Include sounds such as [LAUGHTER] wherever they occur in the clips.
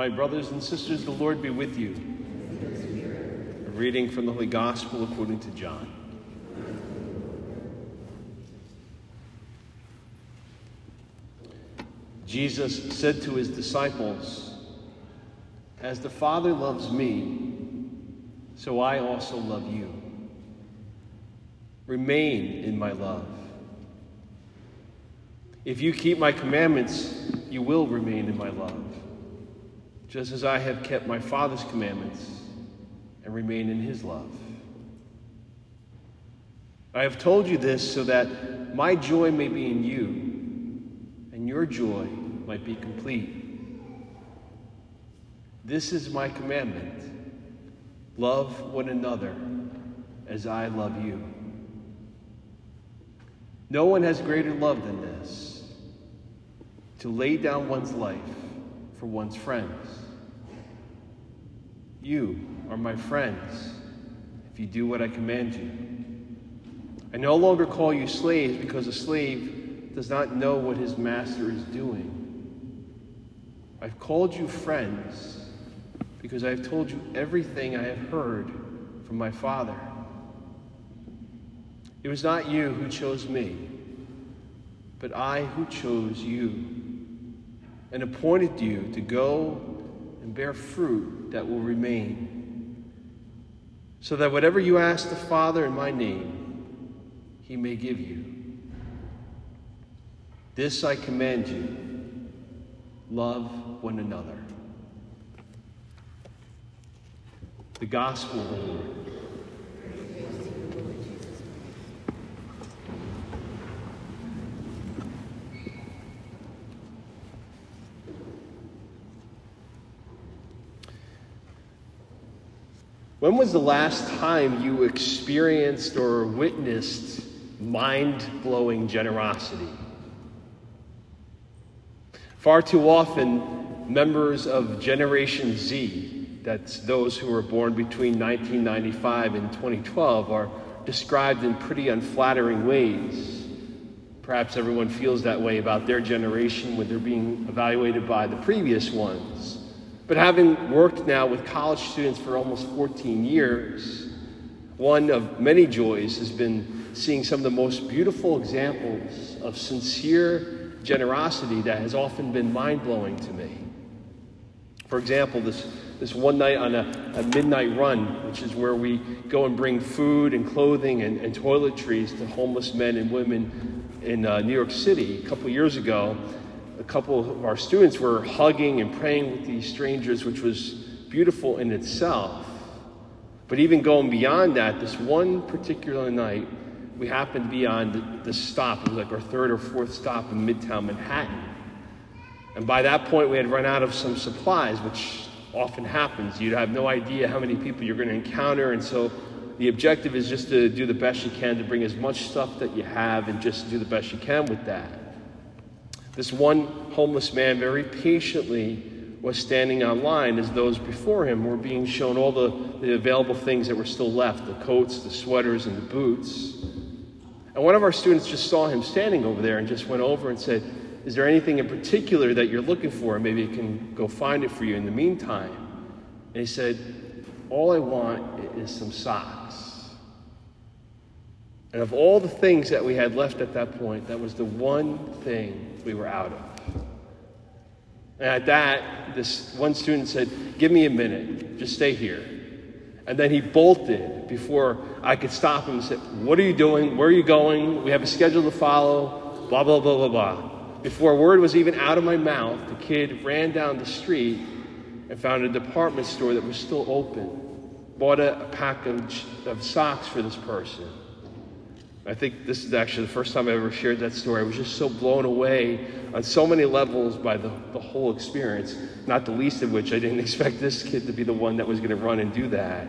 My brothers and sisters, the Lord be with you. A reading from the Holy Gospel according to John. Jesus said to his disciples, As the Father loves me, so I also love you. Remain in my love. If you keep my commandments, you will remain in my love just as I have kept my Father's commandments and remain in his love. I have told you this so that my joy may be in you and your joy might be complete. This is my commandment love one another as I love you. No one has greater love than this to lay down one's life for one's friends. You are my friends if you do what I command you. I no longer call you slaves because a slave does not know what his master is doing. I've called you friends because I've told you everything I have heard from my Father. It was not you who chose me, but I who chose you and appointed you to go and bear fruit that will remain, so that whatever you ask the Father in my name, he may give you. This I command you love one another. The Gospel of the Lord. When was the last time you experienced or witnessed mind blowing generosity? Far too often, members of Generation Z, that's those who were born between 1995 and 2012, are described in pretty unflattering ways. Perhaps everyone feels that way about their generation when they're being evaluated by the previous ones. But having worked now with college students for almost 14 years, one of many joys has been seeing some of the most beautiful examples of sincere generosity that has often been mind blowing to me. For example, this, this one night on a, a, midnight run, which is where we go and bring food and clothing and, and toiletries to homeless men and women in uh, New York City a couple years ago a couple of our students were hugging and praying with these strangers, which was beautiful in itself. But even going beyond that, this one particular night, we happened to be on the, stop. It was like our third or fourth stop in Midtown Manhattan. And by that point, we had run out of some supplies, which often happens. You have no idea how many people you're going to encounter. And so the objective is just to do the best you can to bring as much stuff that you have and just do the best you can with that. This one homeless man very patiently was standing on line as those before him were being shown all the, the available things that were still left the coats, the sweaters, and the boots. And one of our students just saw him standing over there and just went over and said, Is there anything in particular that you're looking for? Maybe I can go find it for you in the meantime. And he said, All I want is some socks. And of all the things that we had left at that point, that was the one thing we were out of. And at that, this one student said, Give me a minute, just stay here. And then he bolted before I could stop him and said, What are you doing? Where are you going? We have a schedule to follow, blah, blah, blah, blah, blah. Before a word was even out of my mouth, the kid ran down the street and found a department store that was still open, bought a, a pack of, of socks for this person I think this is actually the first time I ever shared that story. I was just so blown away on so many levels by the, the whole experience, not the least of which I didn't [LAUGHS] expect this kid to be the one that was going to run and do that.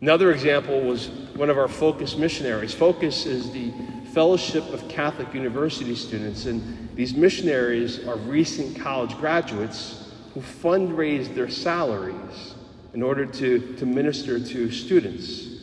Another example was one of our Focus missionaries. Focus is the Fellowship of Catholic University Students, and these missionaries are recent college graduates who fundraise their salaries in order to, to minister to students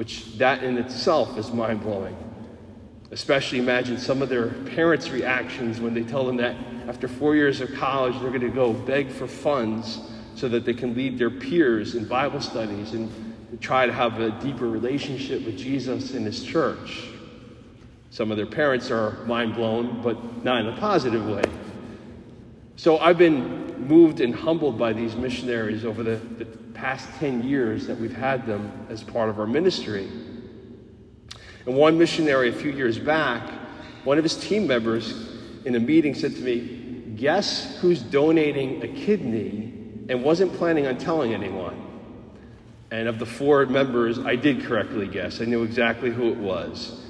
which that in itself is mind blowing. Especially imagine some of their parents' reactions when they tell them that after four years of college, they're going to go beg for funds so that they can lead their peers in Bible studies and try to have a deeper relationship with Jesus and His church. Some of their parents are mind blown, but not in a positive way. So I've been moved and humbled by these missionaries over the, the past 10 years that we've had them as part of our ministry. And one missionary a few years back, one of his team members in a meeting said to me, Guess who's donating a kidney and wasn't planning on telling anyone? And of the four members, I did correctly guess. I knew exactly who it was.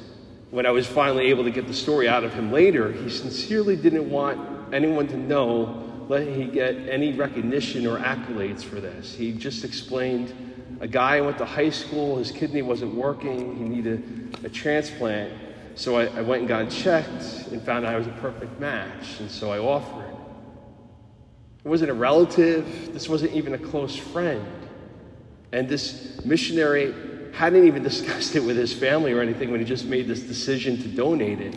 When I was finally able to get the story out of him later, he sincerely didn't want anyone to know, let he get any recognition or accolades for this. He just explained a guy went to high school, his kidney wasn't working, he needed a transplant. So I, I went and got checked and found I was a perfect match, and so I offered. It wasn't a relative, this wasn't even a close friend. And this missionary hadn't even [LAUGHS] discussed it with his family or anything when he just made this decision to donate it.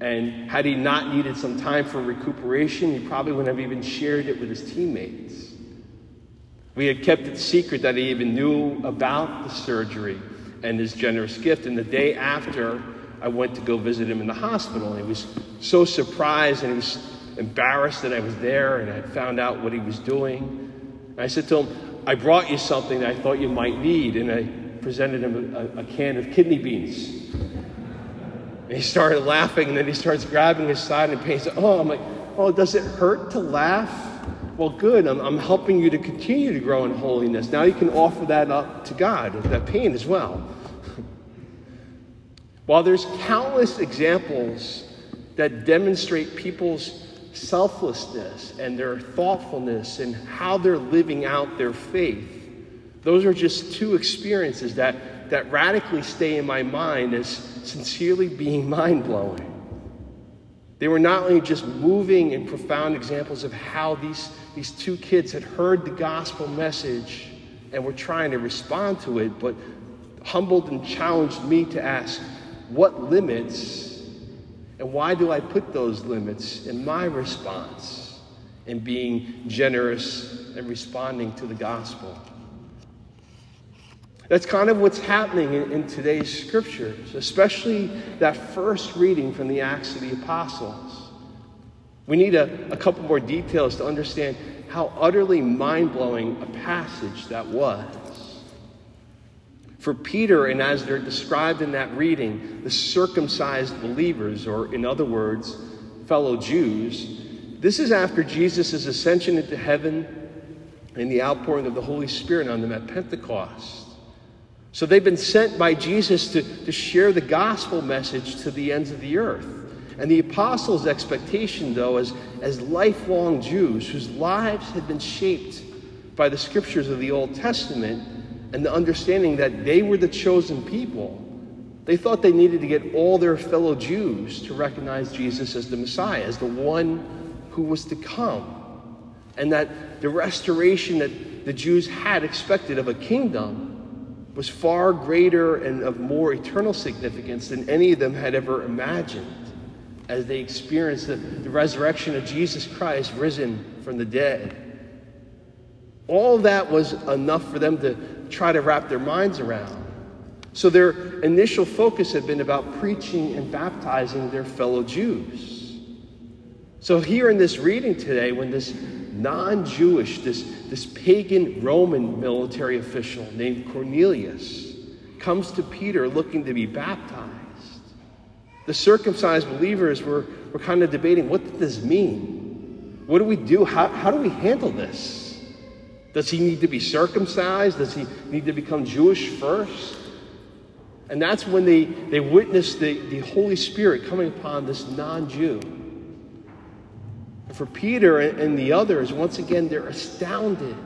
And had he not needed some time for recuperation, he probably wouldn't have even shared it with his teammates. We had kept it secret that he even knew about the surgery and his generous gift. And the day after, I went to go visit him in the hospital. And he was so surprised and he was embarrassed that I was there and I had found out what he was doing. And I said to him, I brought you something that I thought you might need. And I presented him a, a can of kidney beans. And he started laughing, and then he starts grabbing his side and pain. Oh, I'm like, oh, does it hurt to laugh? Well, good. I'm, I'm helping you to continue to grow in holiness. Now you can offer that up to God, that pain as well. [LAUGHS] While there's countless examples that demonstrate people's selflessness and their thoughtfulness and how they're living out their faith, those are just two experiences that, that radically stay in my mind as sincerely being [LAUGHS] mind blowing. They were not only just moving and profound examples of how these, these two kids had heard the gospel message and were trying to respond to it, but humbled and challenged me to ask, what limits and why do I put those limits in my response in being generous and responding to the gospel? That's kind of what's happening in, in, today's scriptures, especially that first reading from the Acts of the Apostles. We need a, a couple more details to understand how utterly mind blowing a passage that was. For Peter, and as they're described in that reading, the circumcised believers, or in other words, fellow Jews, this is after Jesus' ascension into heaven and the outpouring of the Holy Spirit on them at Pentecost. So they've been sent by Jesus to, to share the gospel message to the ends of the earth. And the apostles' expectation, though, as, as lifelong Jews whose lives had been shaped by the scriptures of the Old Testament and the understanding that they were the chosen people, they thought they needed to get all their fellow Jews to recognize Jesus as the Messiah, as the one who was to come. And that the restoration that the Jews had expected of a kingdom was far greater and of more eternal significance than any of them had ever imagined as they experienced the, the resurrection of Jesus Christ risen from the dead. All that was enough for them to try to wrap their minds around. So their initial focus had been about preaching and baptizing their fellow Jews. So here in this reading today, when this non Jewish, this, this pagan Roman military official named Cornelius comes to Peter looking to be baptized. The circumcised believers were, were kind of debating what does this mean? What do we do? How, how do we handle this? Does he need to be circumcised? Does he need to become Jewish first? And that's when they, they witness the, the Holy Spirit coming upon this non Jew. And for Peter and the others, once again, they're astounded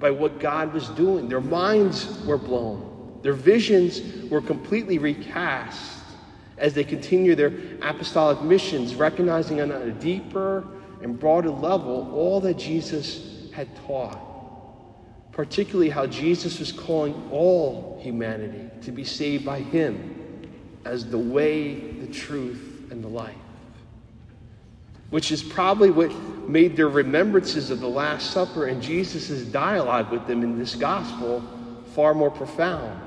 by what God was doing. Their minds were blown, their visions were completely recast as they continue their apostolic missions, recognizing on a deeper and broader level all that Jesus had taught. Particularly how Jesus was calling all humanity to be saved by Him as the way, the truth, and the life. Which is probably what made their remembrances of the Last Supper and Jesus' dialogue with them in this gospel far more profound.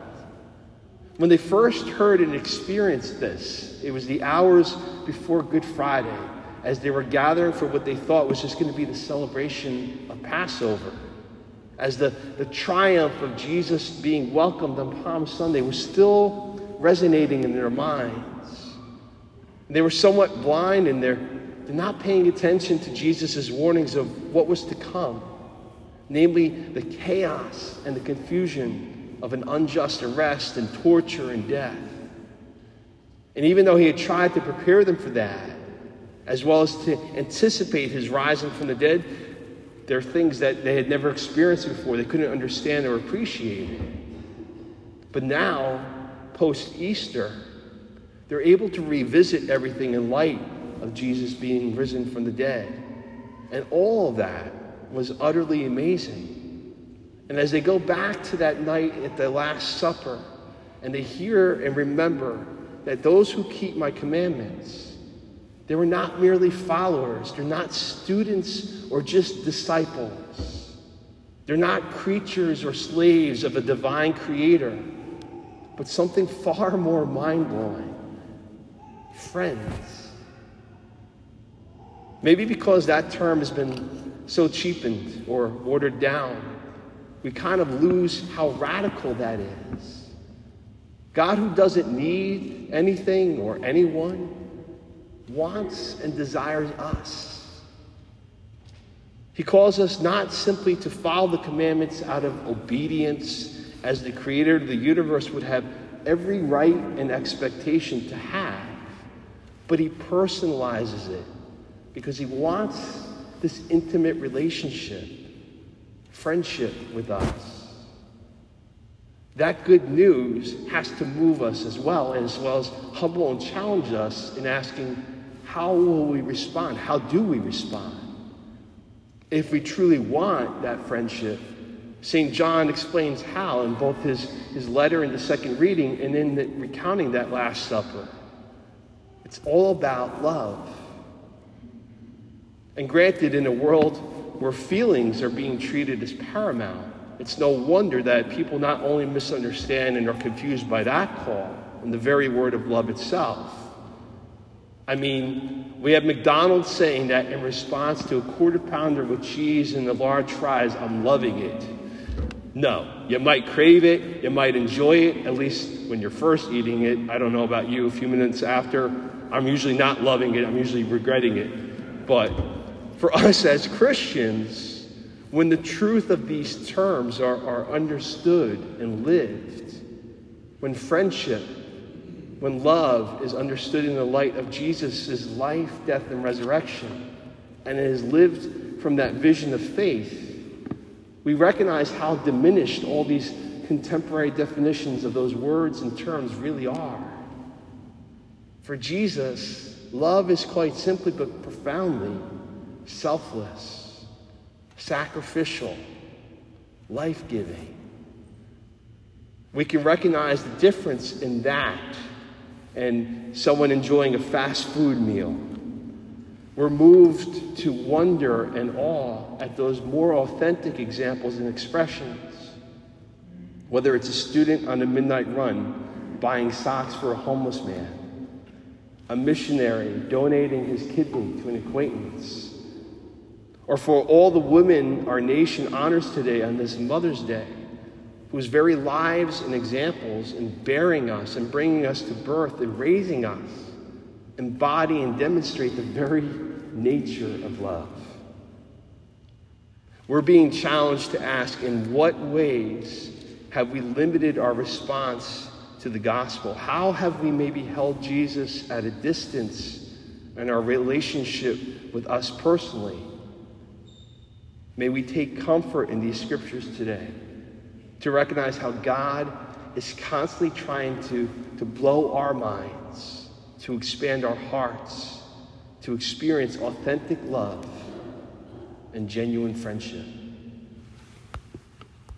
When they first heard and experienced this, it was the hours before Good Friday as they were gathering for what they thought was just going to be the celebration of Passover. As the, the triumph of Jesus being welcomed on Palm Sunday was still resonating in their minds. They were somewhat blind in they're, they're not paying attention to Jesus' warnings of what was to come, namely the chaos and the confusion of an unjust arrest and torture and death. And even though he had tried to prepare them for that, as well as to anticipate his rising from the dead, there are things that they had never experienced before. They couldn't understand or appreciate. But now, post Easter, they're able to revisit everything in light of Jesus being risen from the dead. And all of that was utterly amazing. And as they go back to that night at the Last Supper, and they hear and remember that those who keep my commandments, they were not merely followers, they're not students or just disciples. They're not creatures or slaves of a divine creator but something far more mind blowing friends. Maybe because that term has been so cheapened or watered down, we kind of lose how radical that is. God, who doesn't need anything or anyone, wants and desires us. He calls us not simply to follow the commandments out of obedience as the creator of the universe would have every right and expectation to have, but he personalizes it because he wants this intimate relationship, friendship with us. That good news has to move us as well, as well as humble and challenge us in asking, how will we respond? How do we respond? If we truly want that friendship, St. John explains how in both his, his letter and the second reading and in the, recounting that Last Supper. It's all about love. And granted, in a world where feelings are being treated as paramount, it's no wonder that people not only misunderstand and are confused by that call and the very word of love itself. I mean, we have McDonald's saying that in response to a quarter pounder with cheese and the large fries, I'm loving it. No, you might crave it, you might enjoy it, at least when you're first eating it. I don't know about you, a few minutes after, I'm usually not loving it, I'm usually regretting it. But for us as Christians, when the truth of these terms are, are understood and lived, when friendship, when love is understood in the light of Jesus' life, death, and resurrection, and it is lived from that vision of faith, we recognize how diminished all these contemporary definitions of those words and terms really are. For Jesus, love is quite simply but profoundly selfless, sacrificial, life giving. We can recognize the difference in that and someone enjoying a fast food meal we're moved to wonder and awe at those more authentic examples and expressions. Whether it's a student on a midnight run buying socks for a homeless man, a missionary donating his kidney to an acquaintance, or for all the women our nation honors today on this Mother's Day, whose very lives and examples in bearing us and bringing us to birth and raising us embody and demonstrate the very nature of love. We're being challenged to ask in what ways have we limited our response to the gospel? How have we maybe held Jesus at a distance in our relationship with us personally? May we take comfort in these scriptures today to recognize how God is constantly trying to, to blow our minds, to expand our hearts to experience authentic love and genuine friendship.